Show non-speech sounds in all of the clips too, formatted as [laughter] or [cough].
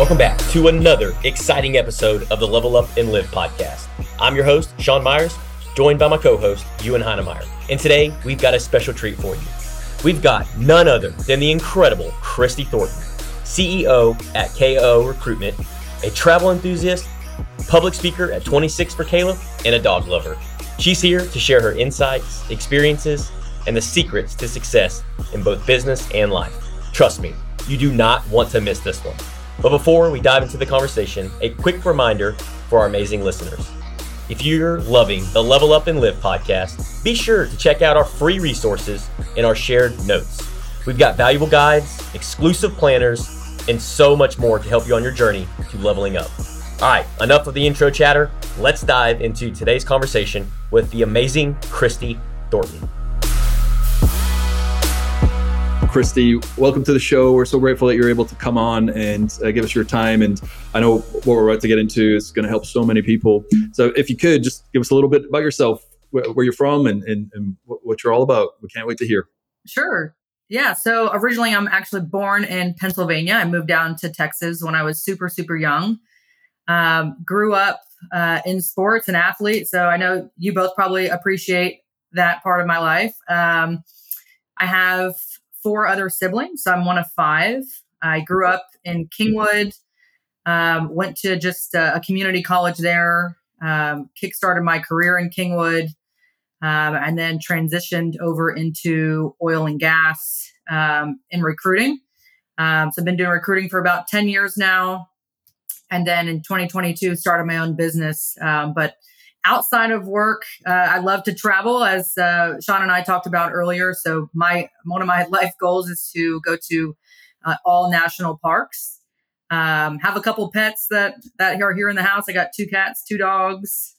Welcome back to another exciting episode of the Level Up and Live podcast. I'm your host, Sean Myers, joined by my co host, Ewan Heinemeyer. And today, we've got a special treat for you. We've got none other than the incredible Kristi Thornton, CEO at KO Recruitment, a travel enthusiast, public speaker at 26 for Caleb, and a dog lover. She's here to share her insights, experiences, and the secrets to success in both business and life. Trust me, you do not want to miss this one. But before we dive into the conversation, a quick reminder for our amazing listeners. If you're loving the Level Up and Live podcast, be sure to check out our free resources in our shared notes. We've got valuable guides, exclusive planners, and so much more to help you on your journey to leveling up. All right, enough of the intro chatter. Let's dive into today's conversation with the amazing Kristi Thornton. Kristi, welcome to the show. We're so grateful that you're able to come on and uh, give us your time. And I know what we're about to get into is going to help so many people. So if you could just give us a little bit about yourself, where, where you're from, and, and, and what you're all about. We can't wait to hear. Sure. Yeah. So originally, I'm actually born in Pennsylvania. I moved down to Texas when I was super, super young. Um, grew up uh, in sports and athlete. So I know you both probably appreciate that part of my life. Um, I have four other siblings. So I'm one of five. I grew up in Kingwood, um, went to just a, a community college there, um, kickstarted my career in Kingwood, um, and then transitioned over into oil and gas um, in recruiting. Um, so I've been doing recruiting for about 10 years now. And then in 2022, started my own business. Um, but outside of work, uh, I love to travel, as uh, Sean and I talked about earlier. So my one of my life goals is to go to uh, all national parks. Um, have a couple pets that that are here in the house. I got two cats, two dogs,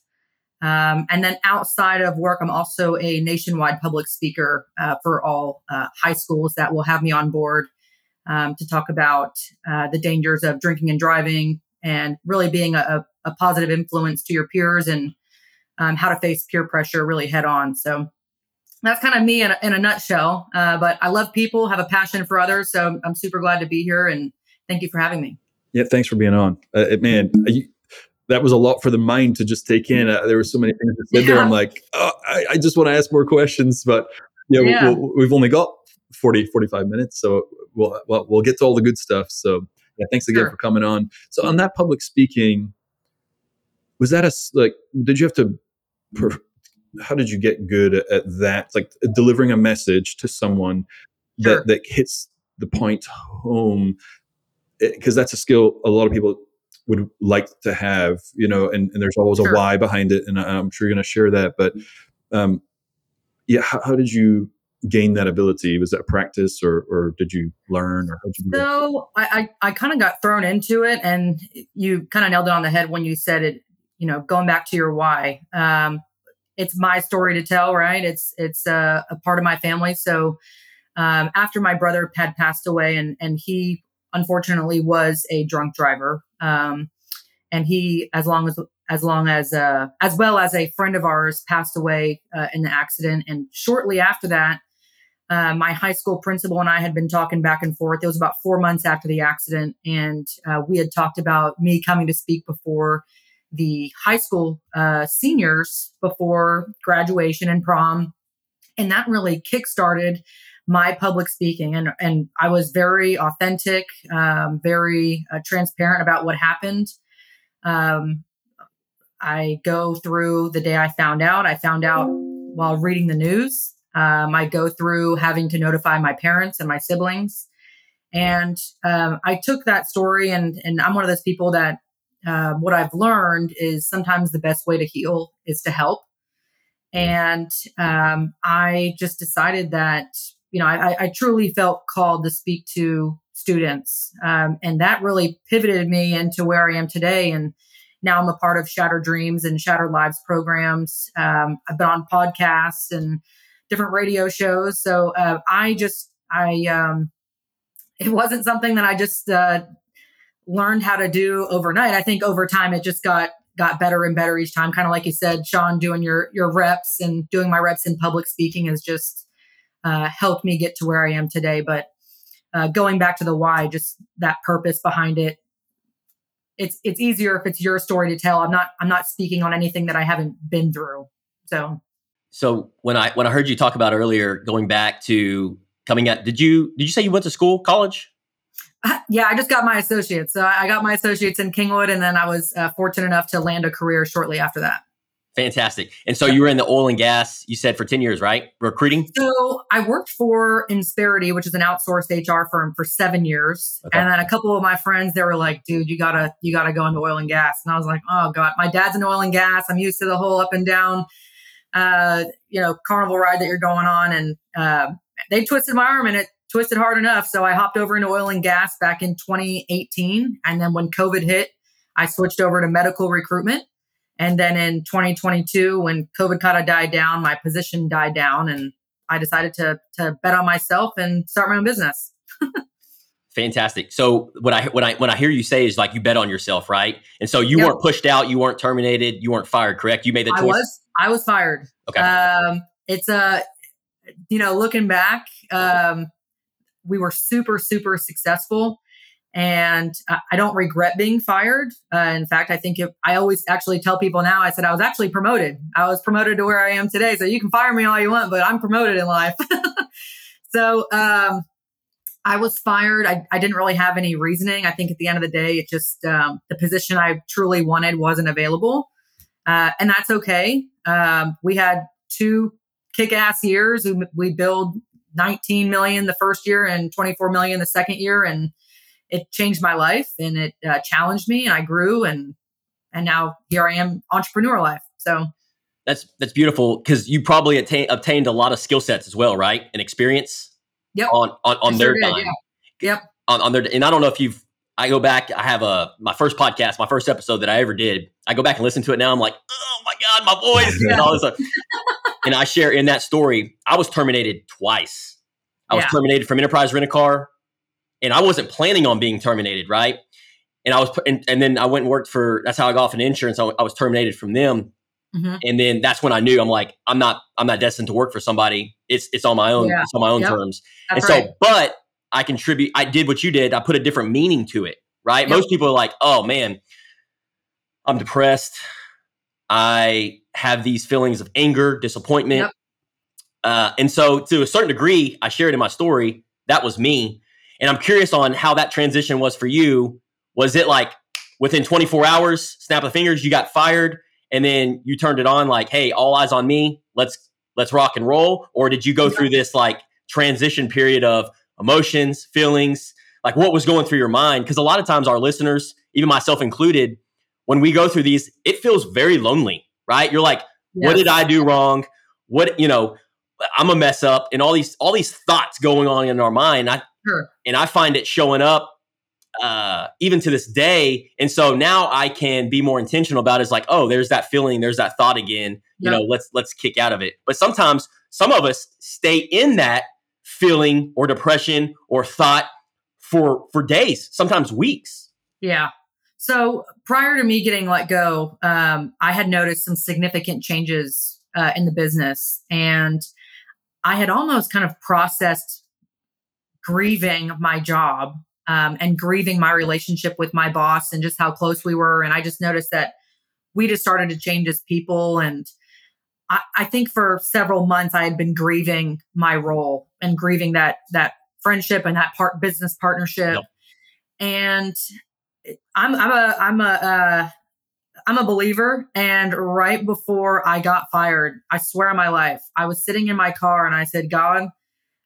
um, and then outside of work, I'm also a nationwide public speaker uh, for all uh, high schools that will have me on board um, to talk about uh, the dangers of drinking and driving, and really being a, a positive influence to your peers and um, how to face peer pressure really head on. So that's kind of me in a, in a nutshell. Uh, but I love people, have a passion for others. So I'm super glad to be here and thank you for having me. Yeah, thanks for being on. Uh, man, you, that was a lot for the mind to just take in. Uh, there were so many things that said yeah. there. I'm like, oh, I, I, just want to ask more questions, but yeah, yeah. we we we've only got 40, 45 minutes. So we'll, well, we'll get to all the good stuff. So yeah, thanks again sure. for coming on. So on that public speaking, was that a like did you have to per, how did you get good at, at, that like delivering a message to someone sure. that that hits the point home because eh, that's a skill a lot of people would like to have you know and, and there's always sure. a why behind it and i'm sure you're going to share that but um yeah how, how did you gain that ability? Was that practice or, or did you learn or how did you So I, I, I kind of got thrown into it and you kind of nailed it on the head when you said it you know, going back to your why. Um, it's my story to tell, right? It's it's a, part of my family. So um, after my brother had passed away, and and he unfortunately was a drunk driver, um, and he as long as as long as uh, as well as a friend of ours passed away uh, in the accident, and shortly after that. Uh, my high school principal and I had been talking back and forth. It was about four months after the accident, and uh, we had talked about me coming to speak before the high school uh, seniors before graduation and prom. And that really kickstarted my public speaking. And, and I was very authentic, um, very uh, transparent about what happened. Um, I go through the day I found out. I found out while reading the news. Um, I go through having to notify my parents and my siblings. And um, I took that story, and, and I'm one of those people that uh, what I've learned is sometimes the best way to heal is to help. And um, I just decided that, you know, I, I, truly felt called to speak to students. Um, and that really pivoted me into where I am today. And now I'm a part of Shattered Dreams and Shattered Lives programs. Um, I've been on podcasts and different radio shows. So uh, I just, I, um, it wasn't something that I just uh, learned how to do overnight. I think over time it just got got better and better each time. Kind of like you said, Sean, doing your your reps and doing my reps in public speaking has just uh, helped me get to where I am today. But uh, going back to the why, just that purpose behind it, it's it's easier if it's your story to tell. I'm not I'm not speaking on anything that I haven't been through. So so when I when I heard you talk about earlier going back to coming out, did you did you say you went to school, college? Yeah, I just got my associates. So I got my associates in Kingwood, and then I was uh, fortunate enough to land a career shortly after that. Fantastic. And so you were in the oil and gas, you said for 10 years, right? Recruiting? So I worked for Insperity, which is an outsourced HR firm for seven years. Okay. And then a couple of my friends, they were like, dude, you gotta, you gotta go into oil and gas. And I was like, oh God, my dad's in oil and gas. I'm used to the whole up and down, uh, you know, carnival ride that you're going on. And uh, they twisted my arm and it twisted hard enough. So I hopped over into oil and gas back in 2018. And then when COVID hit, I switched over to medical recruitment. And then in 2022, when COVID kind of died down, my position died down, and I decided to to bet on myself and start my own business. Fantastic. So what I when I when I hear you say is like you bet on yourself, right? And so you yep. weren't pushed out, you weren't terminated, you weren't fired, correct? You made the choice. I was I was fired. Okay. Um, it's a you know looking back, um, we were super super successful and I don't regret being fired. Uh, in fact, I think I always actually tell people now. I said I was actually promoted. I was promoted to where I am today. So you can fire me all you want, but I'm promoted in life. [laughs] so um, I was fired. I, I, didn't really have any reasoning. I think at the end of the day, it just um, the position I truly wanted wasn't available, uh, and that's okay. Um, we had two kick-ass years. We, we build 19 million the first year and 24 million the second year, and it changed my life and it uh, challenged me and I grew and and now here I am entrepreneur life. So that's that's beautiful because you probably attain, obtained a lot of skill sets as well, right? And experience. Yep. On on, on their sure time. Did, yeah. Yep. On, on their and I don't know if you've I go back. I have a my first podcast, my first episode that I ever did. I go back and listen to it now. I'm like, oh my god, my voice yeah. and all this stuff. And I share in that story. I was terminated twice. I was terminated from Enterprise Rent a Car and I wasn't planning on being terminated, right? And I was, and, and then I went and worked for. That's how I got off an insurance. I, I was terminated from them, mm-hmm. and then that's when I knew I'm like, I'm not, I'm not destined to work for somebody. It's, it's on my own, yeah. it's on my own yep. terms. That's and right. so, but I contribute. I did what you did. I put a different meaning to it, right? Yep. Most people are like, oh man, I'm depressed. I have these feelings of anger, disappointment. Yep. Uh, and so, to a certain degree, I shared in my story that was me. And I'm curious on how that transition was for you. Was it like within 24 hours, snap of fingers, you got fired, and then you turned it on like, hey, all eyes on me, let's let's rock and roll? Or did you go through this like transition period of emotions, feelings? Like what was going through your mind? Because a lot of times our listeners, even myself included, when we go through these, it feels very lonely, right? You're like, yes. what did I do wrong? What, you know, I'm a mess up and all these all these thoughts going on in our mind. I Sure. And I find it showing up uh, even to this day. And so now I can be more intentional about it. It's like, oh, there's that feeling, there's that thought again. You know, let's let's kick out of it. But sometimes some of us stay in that feeling or depression or thought for for days, sometimes weeks. Yeah. So prior to me getting let go, um, I had noticed some significant changes uh, in the business, and I had almost kind of processed grieving my job um, and grieving my relationship with my boss and just how close we were. And I just noticed that we just started to change as people. And I, I think for several months I had been grieving my role and grieving that that friendship and that part business partnership. Yep. And I'm I'm a I'm a uh, I'm a believer. And right before I got fired, I swear on my life, I was sitting in my car and I said, God, I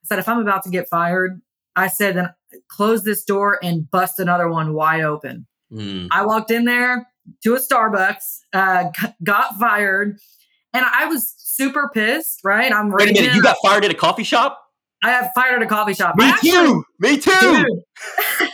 said, if I'm about to get fired, I said, then close this door and bust another one wide open. Mm. I walked in there to a Starbucks, uh, got fired, and I was super pissed. Right? I'm wait a minute. You got fired at a coffee shop? I have fired at a coffee shop. Me actually, too. Me too. [laughs]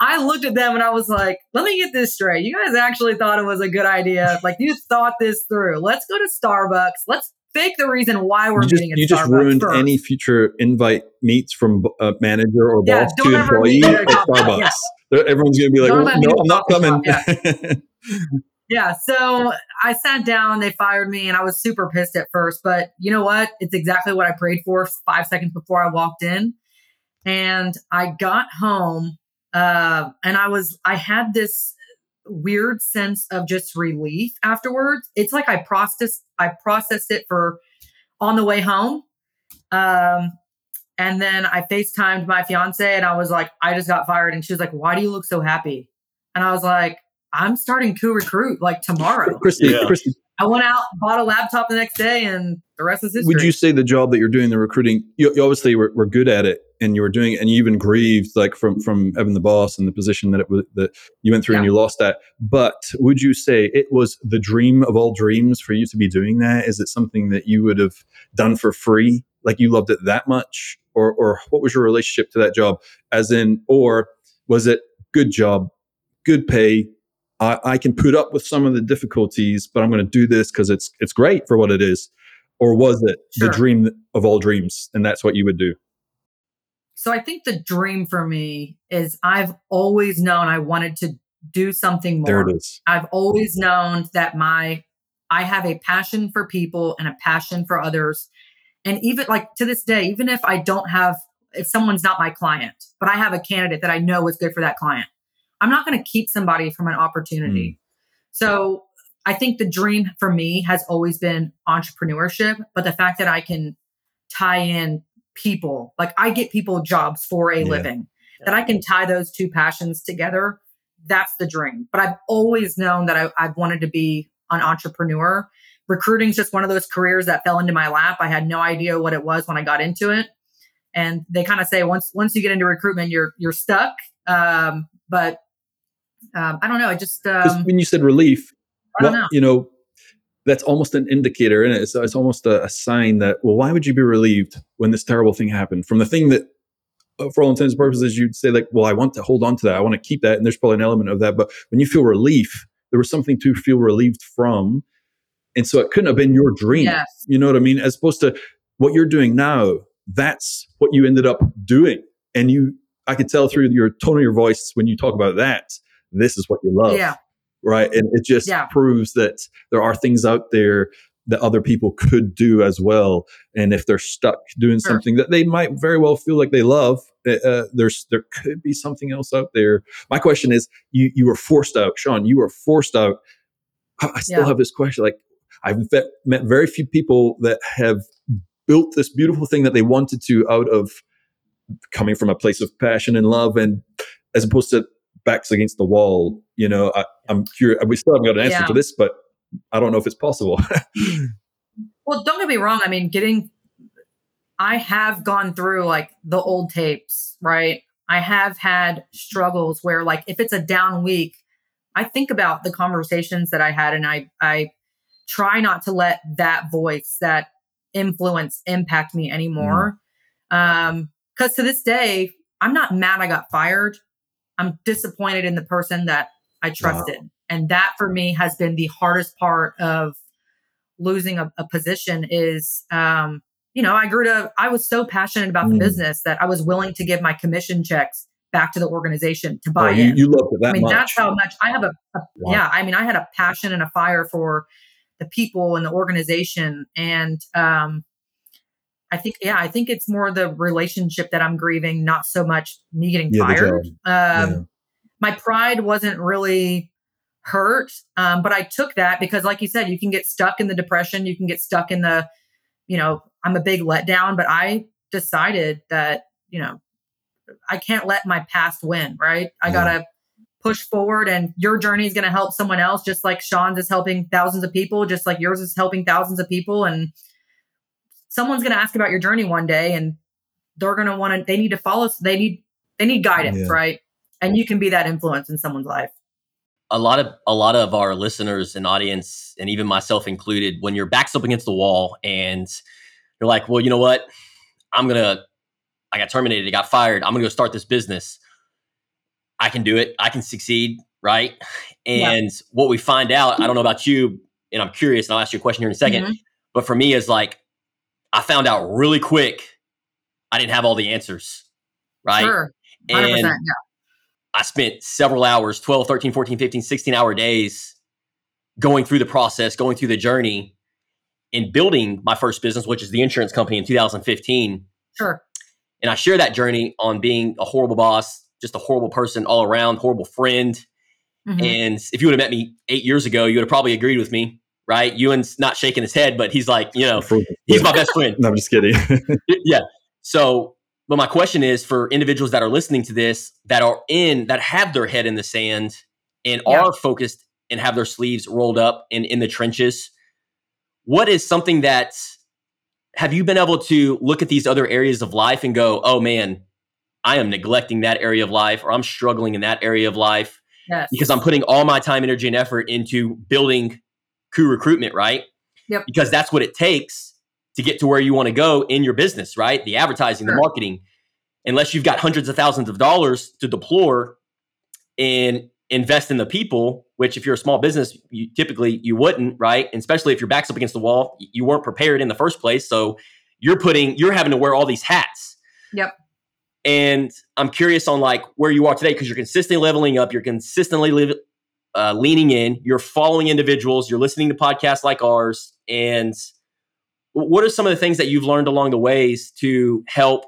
I looked at them and I was like, let me get this straight. You guys actually thought it was a good idea. Like you thought this through. Let's go to Starbucks. Let's fake the reason why we're you just, meeting at You just ruined first. any future invite meets from a uh, manager or yeah, boss to employee at Starbucks. Yeah. Everyone's going to be like, well, no, I'm not coming. Yeah. [laughs] yeah. So I sat down, they fired me, and I was super pissed at first. But you know what? It's exactly what I prayed for five seconds before I walked in. And I got home uh, and I was, I had this weird sense of just relief afterwards. It's like I processed I processed it for on the way home. Um, and then I FaceTimed my fiance and I was like, I just got fired. And she was like, Why do you look so happy? And I was like, I'm starting to recruit like tomorrow. [laughs] Kristi, yeah. Kristi, I went out, bought a laptop the next day, and the rest is history. Would you say the job that you're doing, the recruiting, you, you obviously were, were, good at it, and you were doing it, and you even grieved like from from having the boss and the position that it was that you went through, yeah. and you lost that. But would you say it was the dream of all dreams for you to be doing that? Is it something that you would have done for free, like you loved it that much, or or what was your relationship to that job? As in, or was it good job, good pay, I, I can put up with some of the difficulties, but I'm going to do this because it's it's great for what it is. Or was it sure. the dream of all dreams, and that's what you would do? So I think the dream for me is I've always known I wanted to do something more. There it is. I've always known that my I have a passion for people and a passion for others. And even like to this day, even if I don't have if someone's not my client, but I have a candidate that I know is good for that client, I'm not going to keep somebody from an opportunity. Mm. So I think the dream for me has always been entrepreneurship, but the fact that I can tie in people, like I get people jobs for a yeah. living, yeah. that I can tie those two passions together, that's the dream. But I've always known that I, I've wanted to be an entrepreneur. Recruiting is just one of those careers that fell into my lap. I had no idea what it was when I got into it. And they kind of say once once you get into recruitment, you're you're stuck. Um, but um, I don't know. I just um, when you said relief, what, know. you know, that's almost an indicator, and it? it's, it's almost a, a, sign that well, why would you be relieved when this terrible thing happened from the thing that, uh, for all intents and purposes, you'd say like, well, I want to hold on to that, I want to keep that, and there's probably an element of that. But when you feel relief, there was something to feel relieved from, and so it couldn't have been your dream. Yes. You know what I mean? As opposed to what you're doing now, that's what you ended up doing, and you. I could tell through your tone of your voice when you talk about that this is what you love. Yeah. Right. And it just yeah. proves that there are things out there that other people could do as well. And if they're stuck doing sure. something that they might very well feel like they love, uh, there's there could be something else out there. My question is, you you were forced out, Sean. You were forced out. I still yeah. have this question. Like I've met very few people that have built this beautiful thing that they wanted to out of coming from a place of passion and love, and as opposed to backs against the wall. You know, I, am curious. We still haven't got an answer yeah. to this, but I don't know if it's possible. [laughs] well, don't get me wrong. I mean, getting, I have gone through like the old tapes, right? I have had struggles where, like, if it's a down week, I think about the conversations that I had, and I I try not to let that voice, that influence, impact me anymore. Mm. Um, because to this day, I'm not mad I got fired. I'm disappointed in the person that I trusted. Wow. And that for me has been the hardest part of losing a, a position is, um, you know, I grew to, I was so passionate about mm. the business that I was willing to give my commission checks back to the organization to buy oh, you, in. You loved it that I mean, much. that's how much I have a, a wow. yeah. I mean, I had a passion and a fire for the people and the organization. And, um, I think, yeah, I think it's more the relationship that I'm grieving, not so much me getting yeah, fired. Um, yeah. My pride wasn't really hurt, um, but I took that because, like you said, you can get stuck in the depression, you can get stuck in the, you know, I'm a big letdown, but I decided that, you know, I can't let my past win, right? I yeah. got to push forward and your journey is going to help someone else, just like Sean's is helping thousands of people, just like yours is helping thousands of people. And, someone's going to ask about your journey one day and they're going to want to they need to follow they need they need guidance yeah. right and you can be that influence in someone's life a lot of a lot of our listeners and audience and even myself included when your back's up against the wall and you're like well you know what i'm gonna i got terminated i got fired i'm gonna go start this business i can do it i can succeed right and yeah. what we find out i don't know about you and i'm curious and i'll ask you a question here in a 2nd mm-hmm. but for me is like I found out really quick I didn't have all the answers. Right. Sure. And yeah. I spent several hours 12, 13, 14, 15, 16 hour days going through the process, going through the journey, in building my first business, which is the insurance company in 2015. Sure. And I share that journey on being a horrible boss, just a horrible person all around, horrible friend. Mm-hmm. And if you would have met me eight years ago, you would have probably agreed with me, right? Ewan's not shaking his head, but he's like, you know, he's my best friend. [laughs] no, I'm just kidding. [laughs] yeah. So, but my question is for individuals that are listening to this that are in, that have their head in the sand and yeah. are focused and have their sleeves rolled up and in the trenches, what is something that have you been able to look at these other areas of life and go, oh man, I am neglecting that area of life or I'm struggling in that area of life? yes. because I'm putting all my time, energy, and effort into building crew recruitment, right? Yep. Because that's what it takes to get to where you want to go in your business, right? The advertising, the marketing. Unless you've got hundreds of thousands of dollars to deploy and invest in the people, which if you're a small business, you typically you wouldn't, right? And especially if your back's up against the wall, you weren't prepared in the first place. So you're putting, you're having to wear all these hats. Yep. And I'm curious on like where you are today because you're consistently leveling up, you're consistently li- uh, leaning in, you're following individuals, you're listening to podcasts like ours, and what are some of the things that you've learned along the ways to help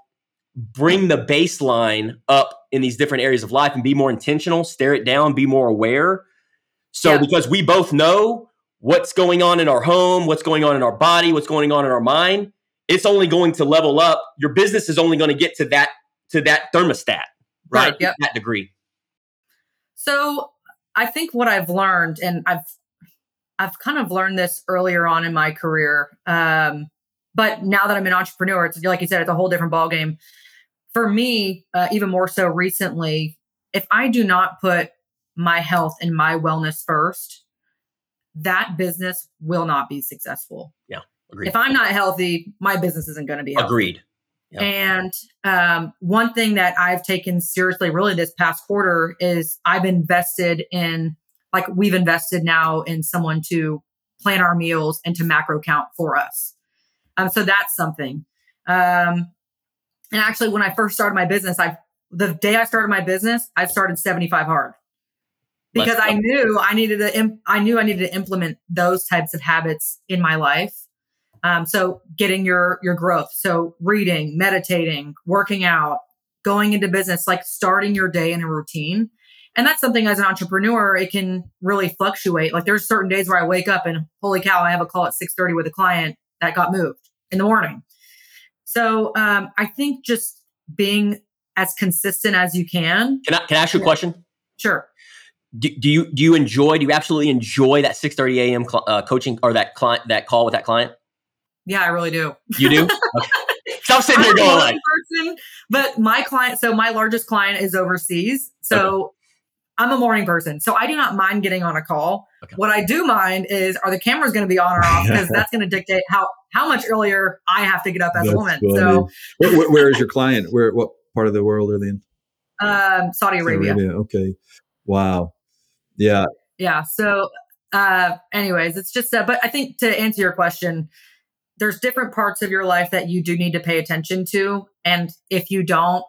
bring the baseline up in these different areas of life and be more intentional, stare it down, be more aware? So, yeah. because we both know what's going on in our home, what's going on in our body, what's going on in our mind, it's only going to level up. Your business is only going to get to that to that thermostat, right? right yep. That degree. So I think what I've learned, and I've I've kind of learned this earlier on in my career, um, but now that I'm an entrepreneur, it's like you said, it's a whole different ballgame. For me, uh, even more so recently, if I do not put my health and my wellness first, that business will not be successful. Yeah, agreed. If I'm not healthy, my business isn't going to be healthy. Agreed. And um, one thing that I've taken seriously, really, this past quarter is I've invested in, like, we've invested now in someone to plan our meals and to macro count for us. Um, so that's something. Um, and actually, when I first started my business, I the day I started my business, I started 75 hard because I knew I needed to. Imp- I knew I needed to implement those types of habits in my life um, so getting your your growth. So reading, meditating, working out, going into business, like starting your day in a routine. And that's something as an entrepreneur, it can really fluctuate. Like there's certain days where I wake up and holy cow, I have a call at 6:30 with a client that got moved in the morning. So um, I think just being as consistent as you can. Can I can I ask you a question? Sure. Do, do, you do you enjoy? Do you absolutely enjoy that 6:30 a.m. Cl- uh, coaching or that client that call with that client? Yeah, I really do. You do? [laughs] Okay. Stop sitting here going like. Person, but my client, so my largest client is overseas. So okay. I'm a morning person. So I do not mind getting on a call. Okay. What I do mind is are the cameras going to be on or off? [laughs] Because that's going to dictate how how much earlier I have to get up as that's a woman. So where, where is your client? Where what part of the world are they in? Um, Saudi Arabia. Saudi Arabia. Okay. Wow. Yeah. Yeah. So uh anyways, it's just uh, but I think to answer your question, there's different parts of your life that you do need to pay attention to and if you don't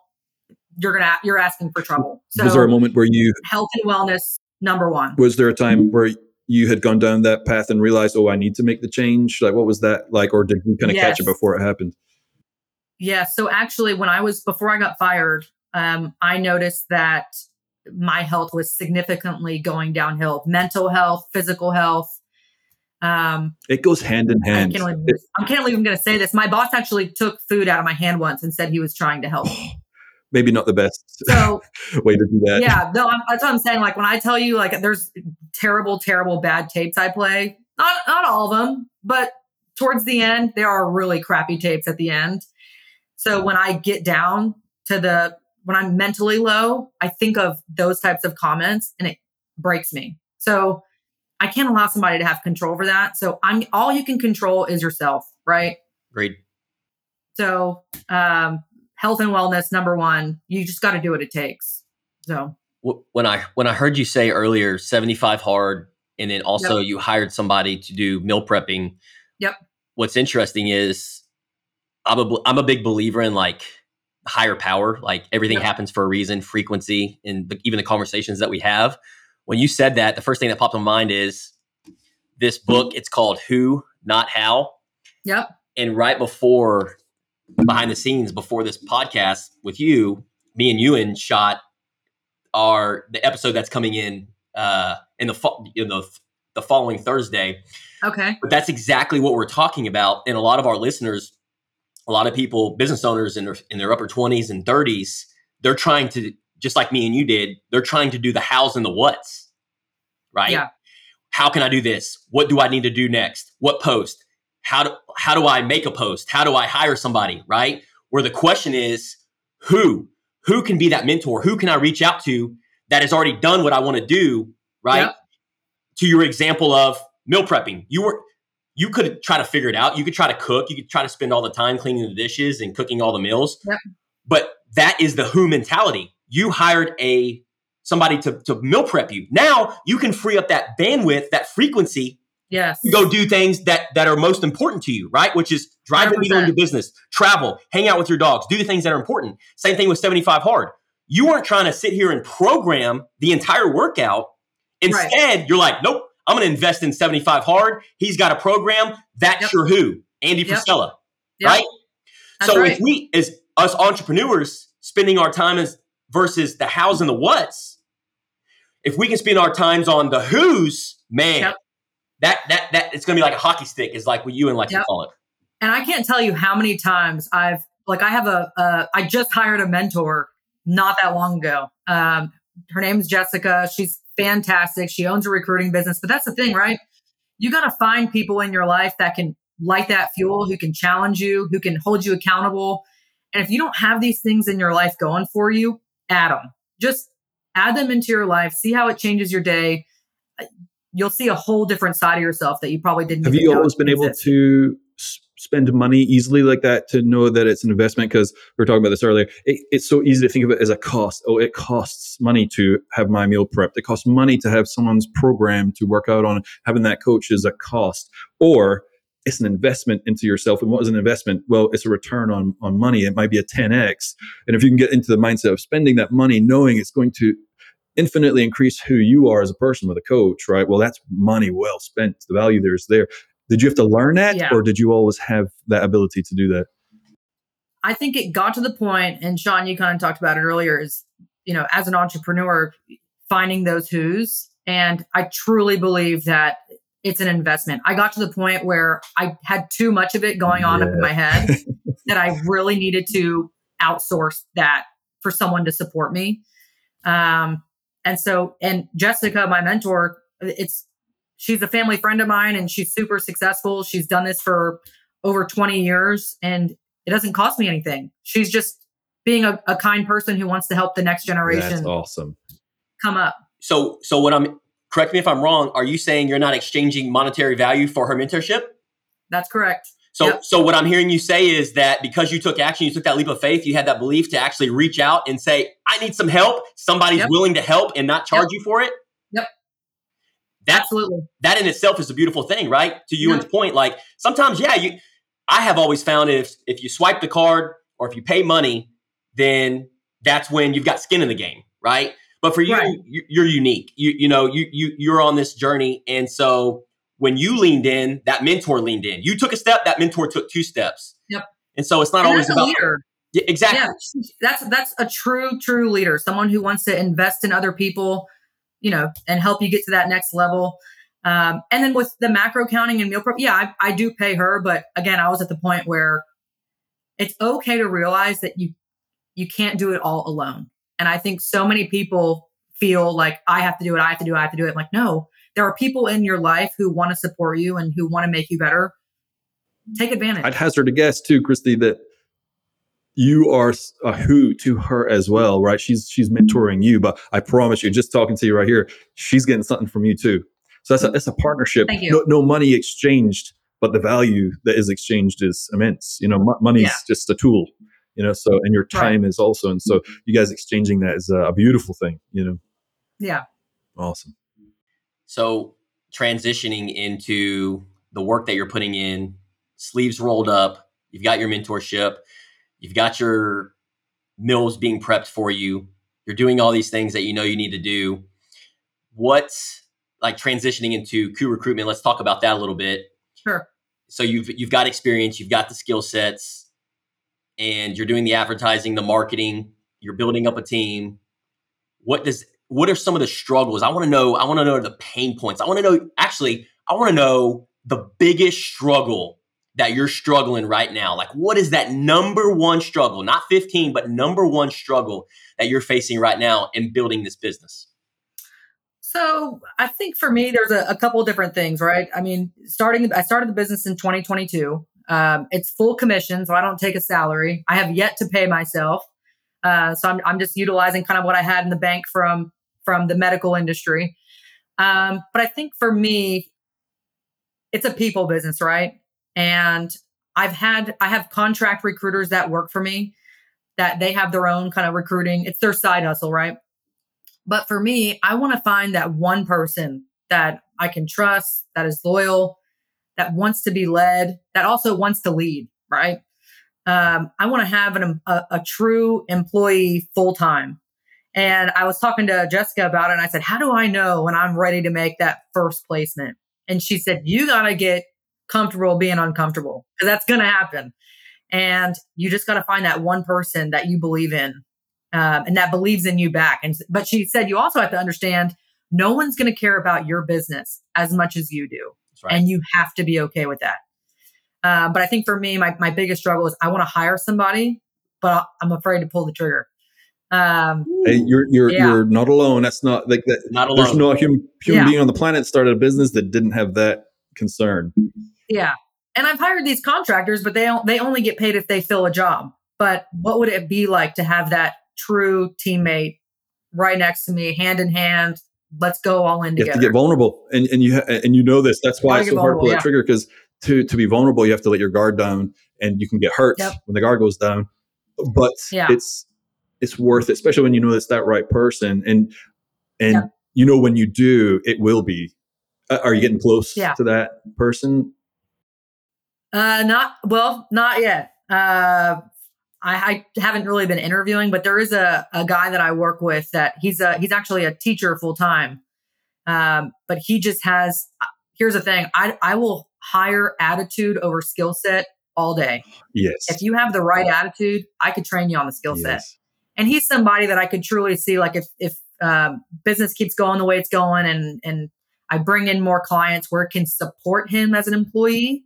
you're gonna you're asking for trouble. So was there a moment where you health and wellness number one. Was there a time where you had gone down that path and realized oh i need to make the change like what was that like or did you kind of yes. catch it before it happened? Yeah so actually when i was before i got fired um, i noticed that my health was significantly going downhill. Mental health physical health um, it goes hand in hand. I can't, believe, I can't believe I'm going to say this. My boss actually took food out of my hand once and said he was trying to help [gasps] [laughs] Maybe not the best so, [laughs] way to do that. Yeah, no, I'm, that's what I'm saying. Like when I tell you, like there's terrible, terrible bad tapes I play. Not not all of them, but towards the end there are really crappy tapes at the end. So when I get down to the when I'm mentally low, I think of those types of comments and it breaks me. So I can't allow somebody to have control over that. So I'm all you can control is yourself, right? Great. So um, health and wellness, number one. You just got to do what it takes. So when I when I heard you say earlier, seventy five hard, and then also yep. you hired somebody to do meal prepping. Yep. What's interesting is I'm a I'm a big believer in like higher power. Like everything yep. happens for a reason, frequency, and the, even the conversations that we have when you said that, the first thing that popped in my mind is this book. Mm-hmm. It's called Who, Not How. Yep. And right before, behind the scenes, before this podcast with you, me and Ewan shot our the episode that's coming in uh, in the fall, you know, the following Thursday. Okay. But that's exactly what we're talking about. And a lot of our listeners, a lot of people, business owners in their, in their upper 20s and 30s, they're trying to, just like me and you did, they're trying to do the hows and the whats, right? Yeah. How can I do this? What do I need to do next? What post? How do, how do I make a post? How do I hire somebody, right? Where the question is, who? Who can be that mentor? Who can I reach out to that has already done what I want to do, right? Yep. To your example of meal prepping, you were you could try to figure it out. You could try to cook. You could try to spend all the time cleaning the dishes and cooking all the meals. Yep. But that is the who mentality. You hired a somebody to, to meal prep you. Now you can free up that bandwidth, that frequency. Yes. Go do things that that are most important to you, right? Which is drive 100%. the needle into business, travel, hang out with your dogs, do the things that are important. Same thing with 75 hard. You weren't trying to sit here and program the entire workout. Instead, right. you're like, nope, I'm going to invest in 75 hard. He's got a program. That's yep. your who, Andy yep. Frisella, yep. right? That's so right. if we, as us entrepreneurs, spending our time as versus the hows and the whats, if we can spend our times on the who's, man, that that that it's going to be like a hockey stick, is like what you and like to call it. And I can't tell you how many times I've like I have a uh, I just hired a mentor not that long ago. Um, her name's Jessica. She's fantastic. She owns a recruiting business. But that's the thing, right? You got to find people in your life that can light that fuel, who can challenge you, who can hold you accountable. And if you don't have these things in your life going for you, add them. Just add them into your life, see how it changes your day. You'll see a whole different side of yourself that you probably didn't. Have you always been able to spend money easily like that to know that it's an investment? Because we were talking about this earlier it, it's so easy to think of it as a cost. Oh it costs money to have my meal prepped. It costs money to have someone's program to work out on having that coach is a cost. Or it's an investment into yourself. And what is an investment? Well it's a return on on money. It might be a 10x and if you can get into the mindset of spending that money knowing it's going to infinitely increase who you are as a person with a coach, right? Well, that's money well spent. The value there's there. Did you have to learn that yeah. or did you always have that ability to do that? I think it got to the point, and Sean, you kind of talked about it earlier, is, you know, as an entrepreneur, finding those who's. And I truly believe that it's an investment. I got to the point where I had too much of it going on yeah. up in my head [laughs] that I really needed to outsource that for someone to support me. Um, and so, and Jessica, my mentor, it's she's a family friend of mine and she's super successful. She's done this for over 20 years and it doesn't cost me anything. She's just being a, a kind person who wants to help the next generation. That's awesome. Come up. So, so what I'm, correct me if I'm wrong. Are you saying you're not exchanging monetary value for her mentorship? That's correct. So, yep. so what I'm hearing you say is that because you took action, you took that leap of faith, you had that belief to actually reach out and say, "I need some help." Somebody's yep. willing to help and not charge yep. you for it. Yep. That, Absolutely. That in itself is a beautiful thing, right? To Ewan's yeah. point, like sometimes, yeah, you. I have always found if if you swipe the card or if you pay money, then that's when you've got skin in the game, right? But for you, right. you're unique. You you know you you you're on this journey, and so when you leaned in, that mentor leaned in. You took a step, that mentor took two steps. Yep. And so it's not and always about leader. Yeah, exactly. Yeah, that's that's a true true leader, someone who wants to invest in other people you know, and help you get to that next level. Um, and then with the macro counting and meal prep, yeah, I, I do pay her, but again, I was at the point where it's okay to realize that you you can't do it all alone. And I think so many people feel like I have to do it, I have to do it, I have to do it. I'm like, no, there are people in your life who want to support you and who want to make you better. Take advantage. I'd hazard a guess too, Kristi, that you are a who to her as well, right? She's she's mentoring you, but I promise you, just talking to you right here, she's getting something from you too. So that's a that's a partnership. Thank you. No, no money exchanged, but the value that is exchanged is immense. You know, m- money's yeah. just a tool. You know, so and your time right. is also, and so you guys exchanging that is a beautiful thing. You know. Yeah. Awesome. So transitioning into the work that you're putting in, sleeves rolled up. You've got your mentorship You've got your meals being prepped for you. You're doing all these things that you know you need to do. What's like transitioning into Koo recruitment? Let's talk about that a little bit. Sure. So you've you've got experience, you've got the skill sets, and you're doing the advertising, the marketing. You're building up a team. What does what are some of the struggles? I want to know. I want to know the pain points. I want to know. Actually, I want to know the biggest struggle that you're struggling right now. Like, what is that number one struggle? Not 15, but number one struggle that you're facing right now in building this business. So I think for me, there's a, a couple different things, right? I mean, starting, I started the business in 2022. Um, it's full commission, so I don't take a salary. I have yet to pay myself. Uh, so I'm, I'm just utilizing kind of what I had in the bank from from the medical industry. Um, but I think for me, it's a people business, right? And I've had I have contract recruiters that work for me that they have their own kind of recruiting. It's their side hustle, right? But for me, I want to find that one person that I can trust, that is loyal, that wants to be led, that also wants to lead, right? Um, I want to have an, a, a true employee full time. And I was talking to Jessica about it, and I said, How do I know when I'm ready to make that first placement? And she said, You got to get comfortable being uncomfortable because that's going to happen. And you just got to find that one person that you believe in um, and that believes in you back. And but she said you also have to understand no one's going to care about your business as much as you do, right. and you have to be okay with that. Uh, but I think for me, my my biggest struggle is I want to hire somebody, but I'm afraid to pull the trigger. Um, hey, you're you're yeah. you're not alone. That's not like that. Not alone. There's no human human yeah. being on the planet started a business that didn't have that concern. Yeah, and I've hired these contractors, but they don't, they only get paid if they fill a job. But what would it be like to have that true teammate right next to me, hand in hand. Let's go all in you together. have to get vulnerable, and and you and you know this. That's why it's so hard to pull yeah. that trigger because to to be vulnerable, you have to let your guard down, and you can get hurt yep. when the guard goes down. But yeah. it's it's worth it, especially when you know it's that right person, and and yep. you know when you do, it will be. Uh, are you getting close yeah. to that person? Uh, not well, not yet. Uh, I, I, haven't really been interviewing, but there is a, a guy that I work with that he's a he's actually a teacher full time. Um, but he just has here's the thing, I I will hire attitude over skill set all day. Yes. If you have the right attitude, I could train you on the skill yes. And he's somebody that I could truly see like if if um, business keeps going the way it's going and and I bring in more clients where it can support him as an employee,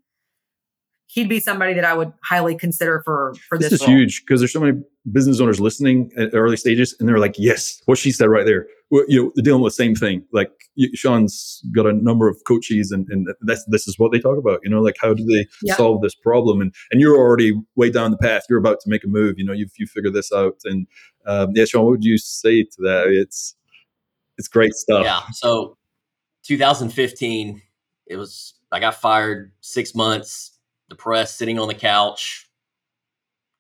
he'd be somebody that I would highly consider for for this. This is role. huge because there's so many business owners listening at early stages, and they're like, "Yes, what she said right there." Well, you know, they're dealing with the same thing. Like Sean's got a number of coaches, and and that's this is what they talk about. You know, like how do they yeah. solve this problem? And and you're already way down the path. You're about to make a move. You know, you you figure this out. And um, yeah, Sean, what would you say to that? It's it's great stuff. Yeah. So 2015, it was I got fired six months depressed, sitting on the couch,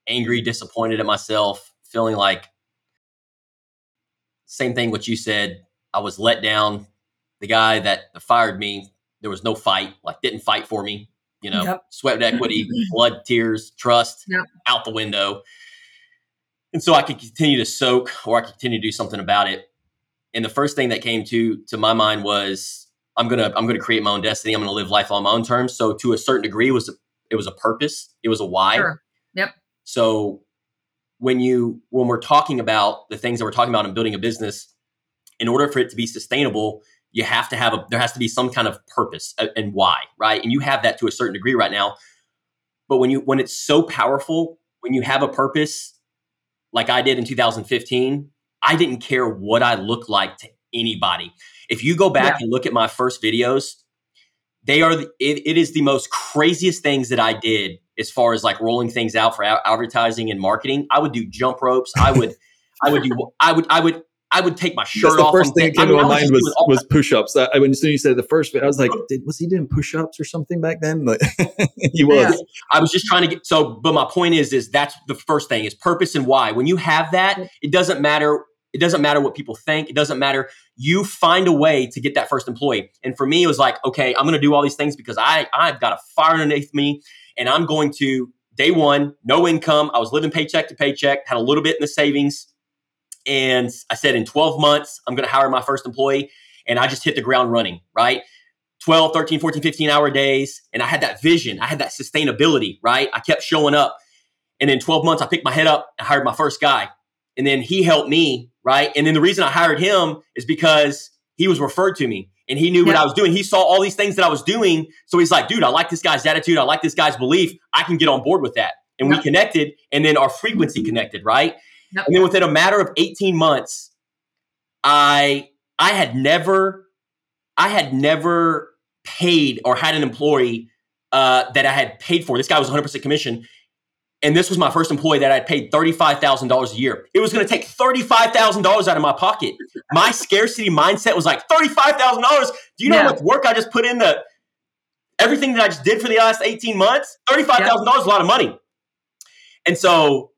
angry, disappointed at myself, feeling like same thing what you said. I was let down. The guy that fired me, there was no fight, like didn't fight for me. You know, yep. sweat equity, mm-hmm. blood, tears, trust yep. out the window. And so I could continue to soak or I could continue to do something about it. And the first thing that came to to my mind was I'm gonna I'm gonna create my own destiny. I'm gonna live life on my own terms. So to a certain degree, was it was a purpose, it was a why. Sure. Yep. So when you when we're talking about the things that we're talking about in building a business, in order for it to be sustainable, you have to have a there has to be some kind of purpose uh, and why, right? And you have that to a certain degree right now. But when you when it's so powerful, when you have a purpose, like I did in 2015, I didn't care what I looked like to anybody. If you go back yeah. and look at my first videos, they are the, it, it is the most craziest things that I did as far as like rolling things out for advertising and marketing. I would do jump ropes. I would I would do I would I would I would take my shirt That's off. The first thing that came to my mind was was push ups. I, when soon you said the first bit, I was like, Did, was he doing push ups or something back then? [laughs] Like, he was. Yeah. I was just trying to get so. But my point is, is that's the first thing is purpose and why. When you have that, it doesn't matter it doesn't matter what people think. It doesn't matter. You find a way to get that first employee. And for me, it was like, okay, I'm going to do all these things because I I've got a fire underneath me, and I'm going to day one, no income. I was living paycheck to paycheck, had a little bit in the savings, and I said in 12 months I'm going to hire my first employee, and I just hit the ground running. Right. 12, 13, 14, 15 hour days. And I had that vision. I had that sustainability, right? I kept showing up. And in 12 months, I picked my head up and hired my first guy. And then he helped me right? And then the reason I hired him is because he was referred to me and he knew yeah. what I was doing. He saw all these things that I was doing. So he's like, dude, I like this guy's attitude. I like this guy's belief. I can get on board with that. And yep. we connected and then our frequency connected, right? Yep. And then within a matter of 18 months, I I had never I had never paid or had an employee uh, that I had paid for. This guy was 100% commission. And this was my first employee that I paid $35,000 a year. It was going to take $35,000 out of my pocket. My scarcity mindset was like, $35,000? Do you know yeah. how much work I just put in the everything that I just did for the last 18 months? $35,000 yeah. is a lot of money. And so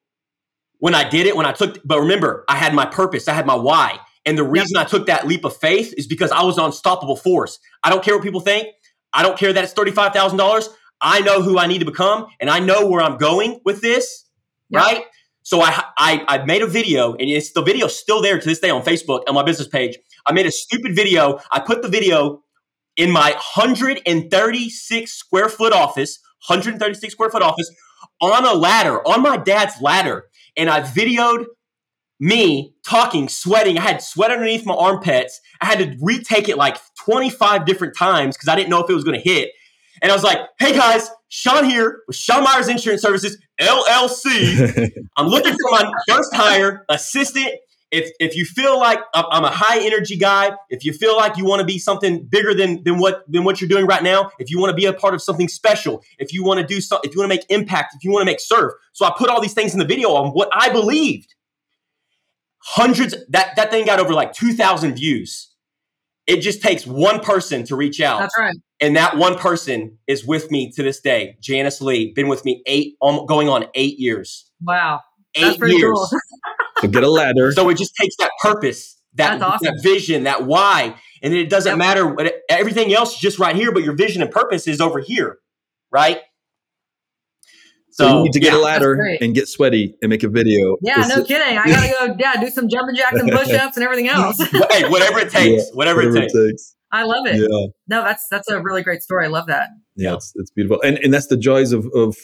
when I did it, when I took, but remember, I had my purpose, I had my why. And the reason I took that leap of faith is because I was an unstoppable force. I don't care what people think. I don't care that it's $35,000. I know who I need to become and I know where I'm going with this, yep. right? So I, I I made a video and it's the video still there to this day on Facebook on my business page. I made a stupid video. I put the video in my 136 square foot office, 136 square foot office on a ladder, on my dad's ladder. And I videoed me talking, sweating. I had sweat underneath my armpits. I had to retake it like 25 different times because I didn't know if it was going to hit. And I was like, hey guys, Sean here with Sean Myers Insurance Services, LLC. [laughs] I'm looking for my first hire assistant. If, if you feel like I'm a high energy guy, if you feel like you want to be something bigger than, than what than what you're doing right now, if you want to be a part of something special, if you want to do something, if you want to make impact, if you want to make serve. So I put all these things in the video on what I believed. Hundreds that that thing got over like 2,000 views. It just takes one person to reach out. That's right. And that one person is with me to this day. Janice Lee, been with me eight, going on eight years. Wow. Eight years. Cool. [laughs] so get a ladder. So it just takes that purpose, that, awesome. that vision, that why. And then it doesn't yep. matter what everything else is just right here, but your vision and purpose is over here. Right. So, so you need to get yeah, a ladder and get sweaty and make a video. Yeah, no kidding. I gotta go. Yeah, do some jumping jacks and push ups and everything [laughs] else. hey, whatever it takes. Yeah, whatever, whatever, it takes. It takes. I love it. Yeah. No, that's that's a really great story. I love that. Yeah, it's it's beautiful, and and that's the joys of of,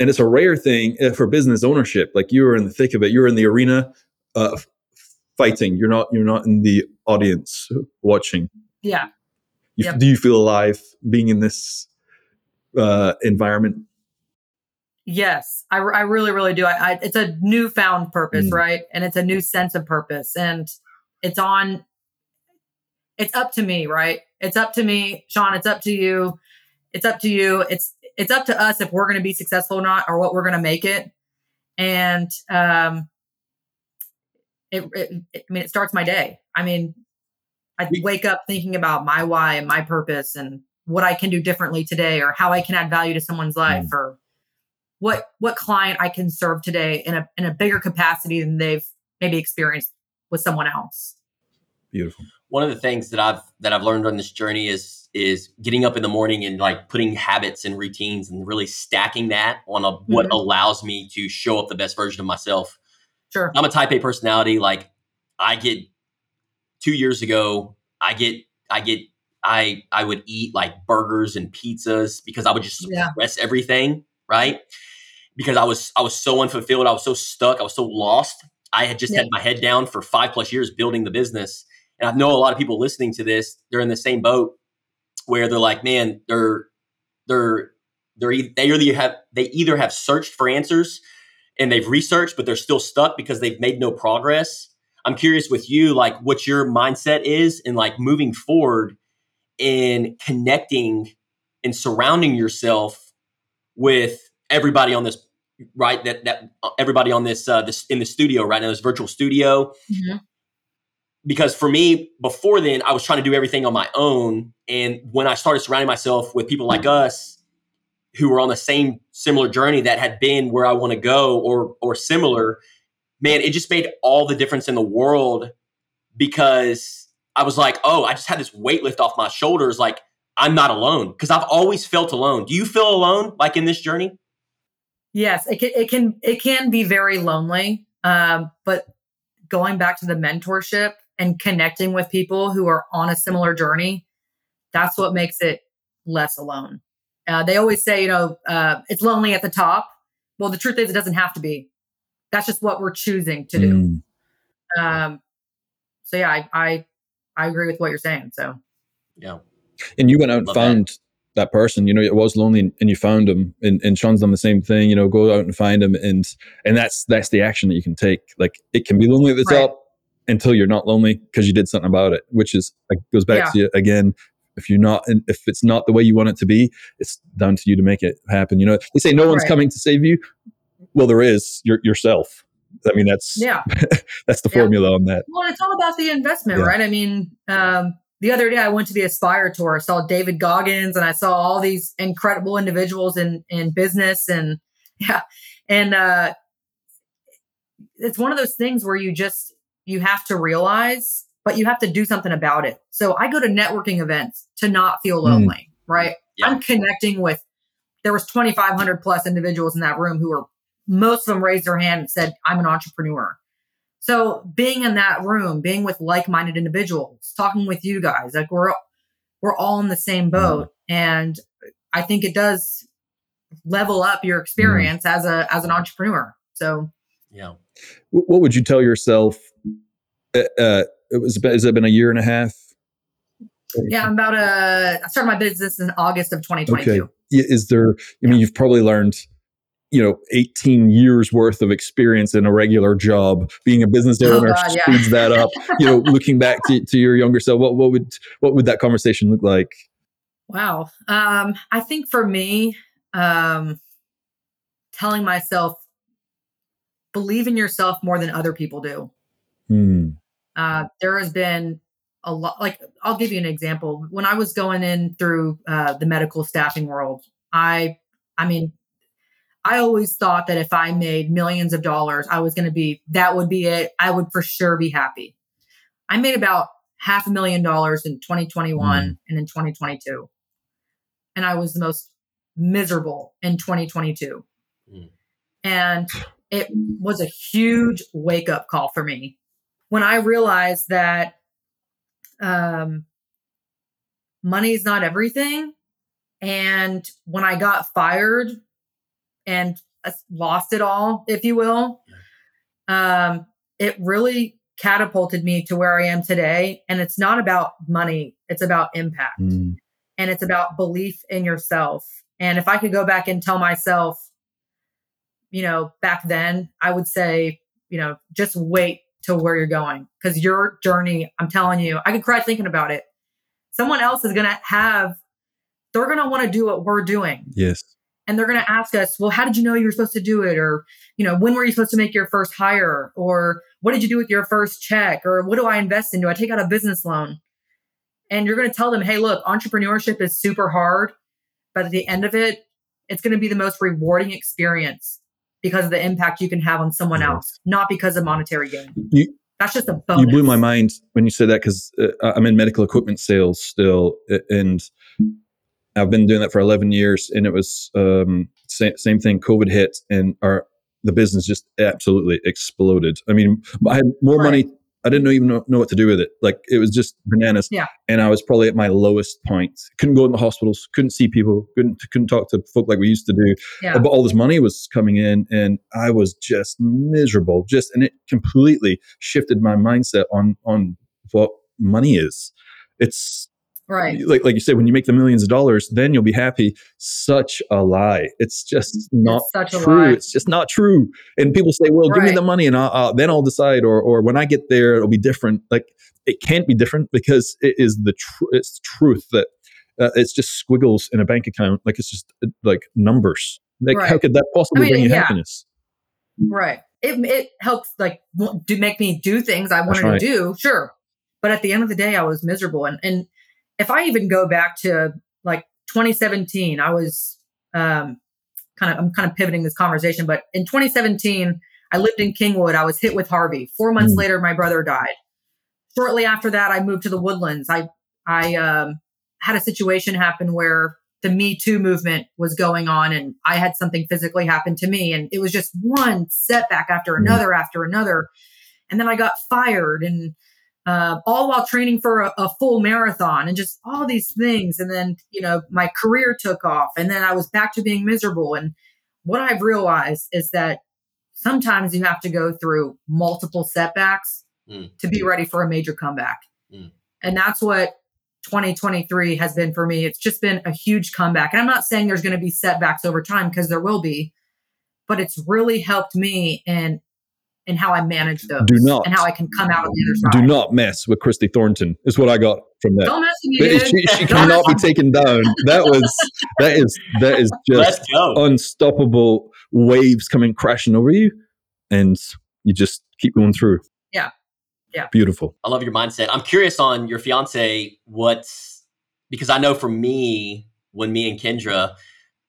and it's a rare thing uh, for business ownership. Like you were in the thick of it. You're in the arena, uh, fighting. You're not you're not in the audience watching. Yeah. You, yep. Do you feel alive being in this uh, environment? Yes, I, I really, really do. I, I it's a newfound purpose, mm. right? And it's a new sense of purpose, and it's on it's up to me, right? It's up to me, Sean. It's up to you. It's up to you. It's it's up to us if we're going to be successful or not, or what we're going to make it. And um, it, it, it, I mean, it starts my day. I mean, I wake up thinking about my why and my purpose and what I can do differently today, or how I can add value to someone's life, mm. or what what client I can serve today in a in a bigger capacity than they've maybe experienced with someone else. Beautiful one of the things that I've that I've learned on this journey is is getting up in the morning and like putting habits and routines and really stacking that on a, mm-hmm. what allows me to show up the best version of myself. Sure. I'm a type A personality. Like I get two years ago, I get I get I I would eat like burgers and pizzas because I would just suppress yeah. everything, right? Because I was I was so unfulfilled, I was so stuck, I was so lost. I had just yeah. had my head down for five plus years building the business and I know a lot of people listening to this, they're in the same boat where they're like, man, they're they're they're they either have they either have searched for answers and they've researched, but they're still stuck because they've made no progress. I'm curious with you, like what your mindset is and like moving forward in connecting and surrounding yourself with everybody on this right that that everybody on this uh this in the studio right now this virtual studio mm-hmm because for me before then i was trying to do everything on my own. And when i started surrounding myself with people like us who were on the same similar journey that had been where i want to go or or similar man it just made all the difference in the world because i was like oh i just had this weight lift off my shoulders like i'm not alone. Because i've always felt alone. Do you feel alone like in this journey? Yes it can it can it can be very lonely um, but going back to the mentorship and connecting with people who are on a similar journey, that's what makes it less alone. Uh, they always say, you know, uh, it's lonely at the top. Well, the truth is, it doesn't have to be. That's just what we're choosing to do. Mm. Um, so yeah, I, I, I agree with what you're saying. So yeah. And you went out and found that. that. person, you know, it was lonely and you found him and, and Sean's done the same thing, you know, go out and find him. And, and that's, that's the action that you can take. Like it can be lonely at the right. top until you're not lonely because you did something about it, which is, like, goes back yeah. to you again. If you're not, if it's not the way you want it to be, it's down to you to make it happen. You know, they say no one's right. coming to save you. Well, there is your, yourself. I mean, that's yeah, [laughs] that's the formula on that. Well, it's all about the investment, yeah. right? I mean, um, the other day I went to the Aspire tour. I saw David Goggins and I saw all these incredible individuals in in business and [laughs] yeah, and uh, it's one of those things where you just you have to realize, but you have to do something about it. So I go to networking events to not feel hmm. lonely, mm. right? Yeah. I'm connecting with. There was 2,500 plus individuals in that room who were most of them raised their hand and said, I'm an entrepreneur. So being in that room, being with like-minded individuals, talking with you guys, like we're we're all in the same mm-hmm. boat. And I think it does level up your experience mm. as a as an entrepreneur. So yeah. What would you tell yourself? Uh, uh it was about, has it been a year and a half? Yeah, I'm about a. I started my business in August of 2022. Okay. Is there? I mean, yeah. you've probably learned you know 18 years worth of experience in a regular job being a business oh, owner oh God, yeah. speeds that up you know [laughs] looking back to, to your younger self what, what would what would that conversation look like wow um i think for me um telling myself believe in yourself more than other people do hmm. uh there has been a lot like i'll give you an example when i was going in through uh, the medical staffing world i i mean I always thought that if I made millions of dollars, I was going to be, that would be it. I would for sure be happy. I made about half a million dollars in 2021 mm. and in 2022. And I was the most miserable in 2022. Mm. And it was a huge wake up call for me when I realized that um, money is not everything. And when I got fired and lost it all, if you will, um, it really catapulted me to where I am today. And it's not about money, it's about impact. Mm. And it's about belief in yourself. And if I could go back and tell myself, you know, back then, I would say, you know, just wait to where you're going because your journey, I'm telling you, I could cry thinking about it. Someone else is going to have, they're going to want to do what we're doing. Yes and they're going to ask us, well, how did you know you were supposed to do it? Or, you know, when were you supposed to make your first hire? Or what did you do with your first check? Or what do I invest in? Do I take out a business loan? And you're going to tell them, hey, look, entrepreneurship is super hard, but at the end of it, it's going to be the most rewarding experience because of the impact you can have on someone else, not because of monetary gain. You, That's just a bonus. You blew my mind when you said that because uh, I'm in medical equipment sales still. And I've been doing that for 11 years, and it was um, same, same thing. COVID hit, and our the business just absolutely exploded. I mean, I had more right. money. I didn't even know, know, what to do with it. Like it was just bananas. Yeah. And I was probably at my lowest point. Couldn't go in the hospitals. Couldn't see people. Couldn't couldn't talk to folk like we used to do. Yeah. But all this money was coming in, and I was just miserable. Just and it completely shifted my mindset on on what money is. It's Right. Like like you said, when you make the millions of dollars, then you'll be happy. Such a lie. It's just not it's true. It's just not true. And people say, "Well, right. give me the money, and I'll, I'll, then I'll decide." Or or when I get there, it'll be different. Like it can't be different because it is the tr- it's truth that uh, it's just squiggles in a bank account. Like it's just uh, like numbers. Like right. how could that possibly I mean, bring you yeah. happiness? Right. It it helps like do make me do things I wanted right. to do. Sure. But at the end of the day, I was miserable and and if I even go back to like 2017, I was um, kind of I'm kind of pivoting this conversation, but in 2017, I lived in Kingwood. I was hit with Harvey. Four months mm. later, my brother died. Shortly after that, I moved to the Woodlands. I I um, had a situation happen where the Me Too movement was going on, and I had something physically happen to me, and it was just one setback after mm. another mm. after another, and then I got fired and uh, all while training for a, a, full marathon and just all these things. And then, you know, my career took off and then I was back to being miserable. And what I've realized is that sometimes you have to go through multiple setbacks mm. to be ready for a major comeback. Mm. And that's what 2023 has been for me. It's just been a huge comeback. And I'm not saying there's going to be setbacks over time because there will be, but it's really helped me in in how I manage those. Do not and how I can come out on the other side. Do not mess with Kristi Thornton. Is what I got from that. Don't mess with me. She, she [laughs] cannot be taken down. That was that is that is [laughs] just unstoppable waves coming crashing over you, and you just keep going through. Yeah, yeah. Beautiful. I love your mindset. I'm curious on your fiance. What's because I know for me, when me and Kendra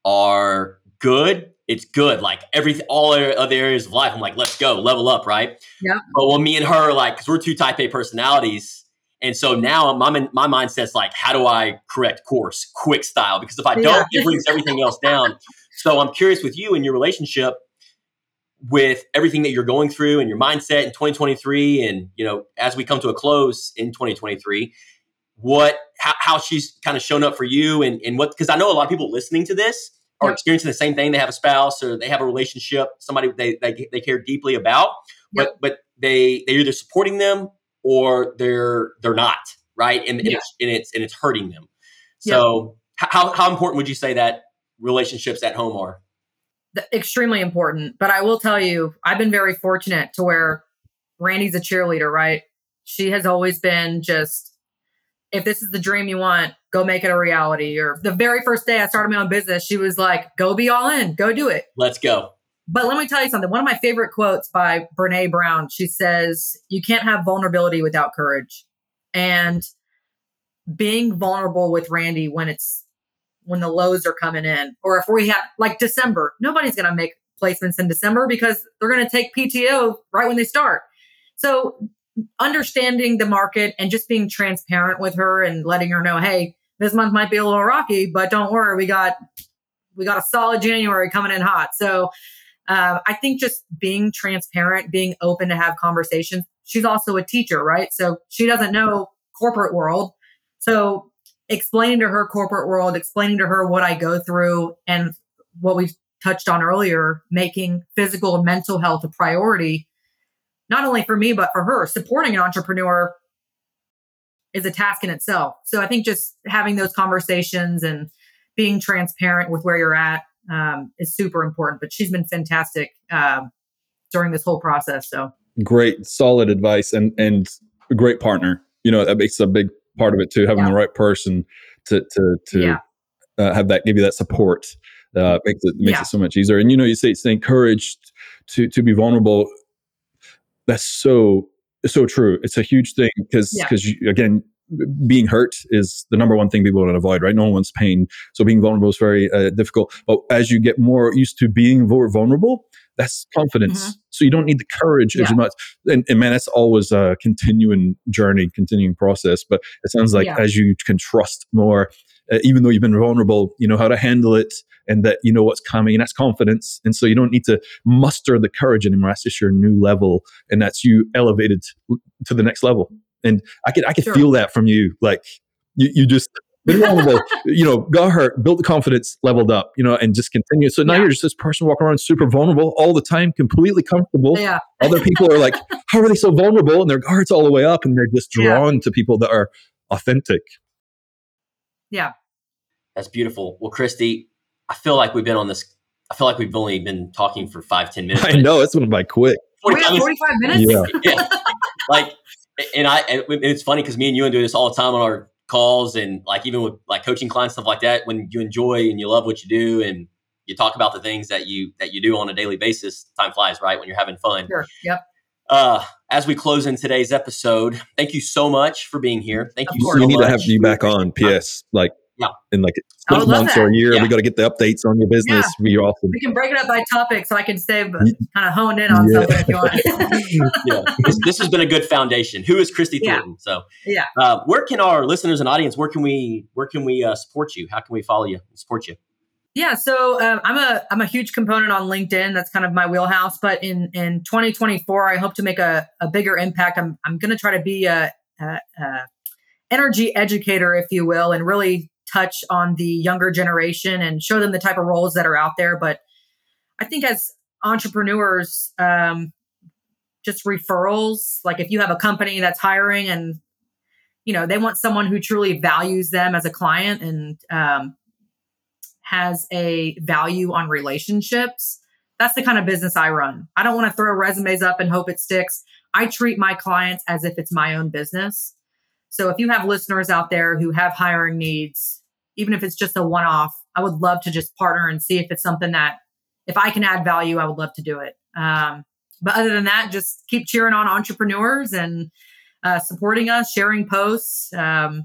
are good, it's good. Like every all other areas of life, I'm like, let's go, level up, right? Yeah. But when me and her, like, because we're two Type A personalities, and so now my my mindset's like, how do I correct course, quick style? Because if I don't, yeah. it brings everything else down. So I'm curious with you and your relationship with everything that you're going through and your mindset in 2023 and you know as we come to a close in 2023 what how, how she's kind of shown up for you and, and what because i know a lot of people listening to this are yep. experiencing the same thing they have a spouse or they have a relationship somebody they they, they care deeply about yep. but but they they're either supporting them or they're they're not right and, yeah. and, it's, and it's and it's hurting them so yep. how, how important would you say that relationships at home are extremely important. But I will tell you, I've been very fortunate to where Randy's a cheerleader, right? She has always been just, if this is the dream you want, go make it a reality. Or the very first day I started my own business, she was like, go be all in, go do it. Let's go. But let me tell you something. One of my favorite quotes by Brene Brown, she says, You can't have vulnerability without courage. And being vulnerable with Randy when it's when the lows are coming in, or if we have like December, nobody's going to make placements in December because they're going to take PTO right when they start. So understanding the market and just being transparent with her and letting her know, hey, this month might be a little rocky, but don't worry, we got we got a solid January coming in hot. So uh, I think just being transparent, being open to have conversations. She's also a teacher, right? So she doesn't know corporate world. So explaining to her corporate world, explaining to her what I go through and what we touched on earlier, making physical and mental health a priority, not only for me, but for her. Supporting an entrepreneur is a task in itself. So I think just having those conversations and being transparent with where you're at um, is super important. But she's been fantastic um, during this whole process. So great, solid advice, and and a great partner. You know that makes a big part of it too. Having yeah. the right person to to to yeah. uh, have that give you that support uh, makes it makes yeah. it so much easier. And you know, you say it's encouraged to to be vulnerable. That's so so true. It's a huge thing because because again, being hurt is the number one thing people want to avoid, right? No one wants pain. So being vulnerable is very uh, difficult. But as you get more used to being more vulnerable, that's confidence. Mm-hmm. So you don't need the courage yeah. as much. And, and, man, that's always a continuing journey, continuing process. But it sounds like yeah. as you can trust more, uh, even though you've been vulnerable, you know how to handle it and that you know what's coming. And that's confidence. And so you don't need to muster the courage anymore. That's just your new level. And that's you elevated to the next level. And I could, I could sure. feel that from you. Like you, you just, been vulnerable, [laughs] you know, got hurt, built the confidence, leveled up, you know, and just continue. So now yeah. you're just this person walking around super vulnerable all the time, completely comfortable. Yeah. [laughs] Other people are like, how are they so vulnerable? And their guards all the way up and they're just drawn yeah. to people that are authentic. Yeah. That's beautiful. Well, Kristi, I feel like we've been on this. I feel like we've only been talking for five, 10 minutes. [laughs] I know. It's went by quick. 45, 45 minutes? Yeah. [laughs] yeah. Like, and I, and it's funny because me and you and do this all the time on our calls and like even with like coaching clients stuff like that when you enjoy and you love what you do and you talk about the things that you that you do on a daily basis time flies right when you're having fun sure. yep uh, as we close in today's episode, thank you so much for being here. Thank of you. So we need much. to have you back on. P.S. Like yeah. in like six months or a year. Yeah. We got to get the updates on your business. Yeah. We awesome. We can break it up by topic so I can stay kind of honed in on yeah. something if you want. [laughs] yeah, this, this, has been a good foundation. Who is Kristi Thornton? So yeah, uh, where can our listeners and audience where can we where can we uh, support you? How can we follow you and support you? Yeah, so um, I'm a I'm a huge component on LinkedIn. That's kind of my wheelhouse. But in in 2024, I hope to make a, a bigger impact. I'm I'm going to try to be a, a, a energy educator, if you will, and really touch on the younger generation and show them the type of roles that are out there. But I think as entrepreneurs, um, just referrals. Like if you have a company that's hiring and you know they want someone who truly values them as a client and um, has a value on relationships. That's the kind of business I run. I don't want to throw resumes up and hope it sticks. I treat my clients as if it's my own business. So if you have listeners out there who have hiring needs, even if it's just a one off, I would love to just partner and see if it's something that if I can add value, I would love to do it. Um, but other than that, just keep cheering on entrepreneurs and uh, supporting us, sharing posts, um,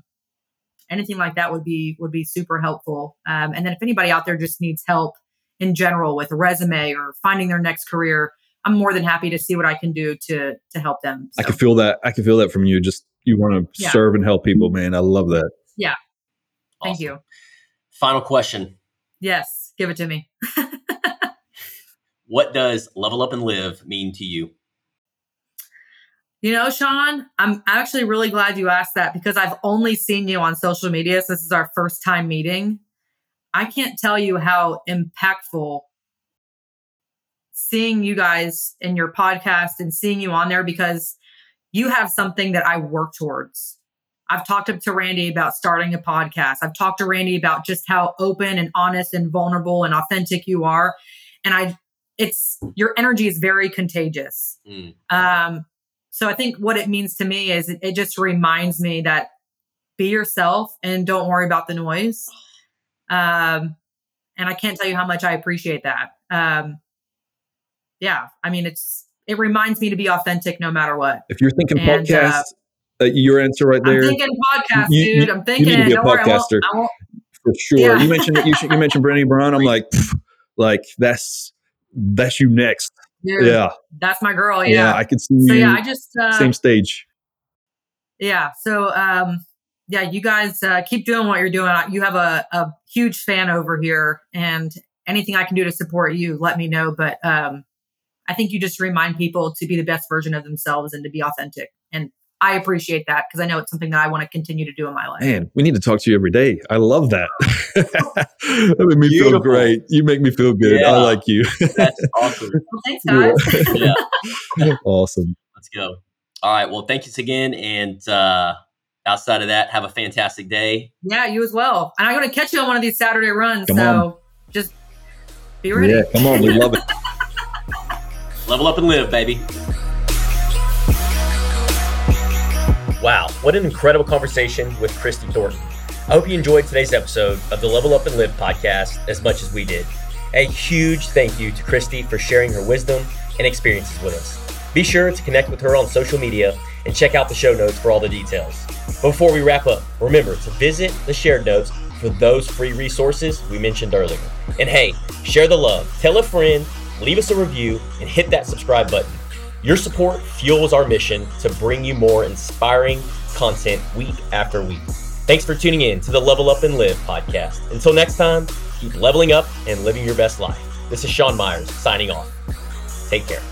anything like that would be would be super helpful. Um, and then if anybody out there just needs help in general with a resume or finding their next career, I'm more than happy to see what I can do to to help them. So. I can feel that. I can feel that from you. Just you want to yeah. serve and help people, man. I love that. Yeah. Thank awesome. you. Final question. Yes, give it to me. what does level up and live mean to you? You know, Sean, I'm actually really glad you asked that because I've only seen you on social media. So this is our first time meeting. I can't tell you how impactful seeing you guys in your podcast and seeing you on there because you have something that I work towards. I've talked to Randy about starting a podcast. I've talked to Randy about just how open and honest and vulnerable and authentic you are. And I, it's your energy is very contagious. Mm. Um, so I think what it means to me is it, it just reminds me that be yourself and don't worry about the noise. Um, and I can't tell you how much I appreciate that. Um, yeah, I mean, it's it reminds me to be authentic no matter what. If you're thinking and, podcast, uh, uh, your answer right there. I'm thinking podcast, you, dude. I'm thinking. You need to be a podcaster I won't, I won't, for sure. Yeah. You mentioned that you, you mentioned Brené Brown. I'm like, [laughs] like that's that's you next. Dude, yeah, that's my girl. Yeah, yeah I can see. So yeah, I just uh, same stage. Yeah. So um, yeah, you guys uh, keep doing what you're doing. You have a, a huge fan over here, and anything I can do to support you, let me know. But um, I think you just remind people to be the best version of themselves and to be authentic. And I appreciate that because I know it's something that I want to continue to do in my life. Man, we need to talk to you every day. I love that. [laughs] that made me Beautiful. feel great. You make me feel good. Yeah. I like you. That's [laughs] awesome. Well, thanks, guys. [laughs] yeah. awesome. Let's go. All right. Well, thank you again. And uh, outside of that, have a fantastic day. Yeah, you as well. And I'm going to catch you on one of these Saturday runs. Come so on. just be ready. Yeah, come on. We love it. Level up and live, baby. Wow, what an incredible conversation with Kristi Thornton. I hope you enjoyed today's episode of the Level Up and Live podcast as much as we did. A huge thank you to Kristi for sharing her wisdom and experiences with us. Be sure to connect with her on social media and check out the show notes for all the details. Before we wrap up, remember to visit the shared notes for those free resources we mentioned earlier. And hey, share the love, tell a friend, leave us a review, and hit that subscribe button. Your support fuels our mission to bring you more inspiring content week after week. Thanks for tuning in to the Level Up and Live podcast. Until next time, keep leveling up and living your best life. This is Sean Myers signing off. Take care.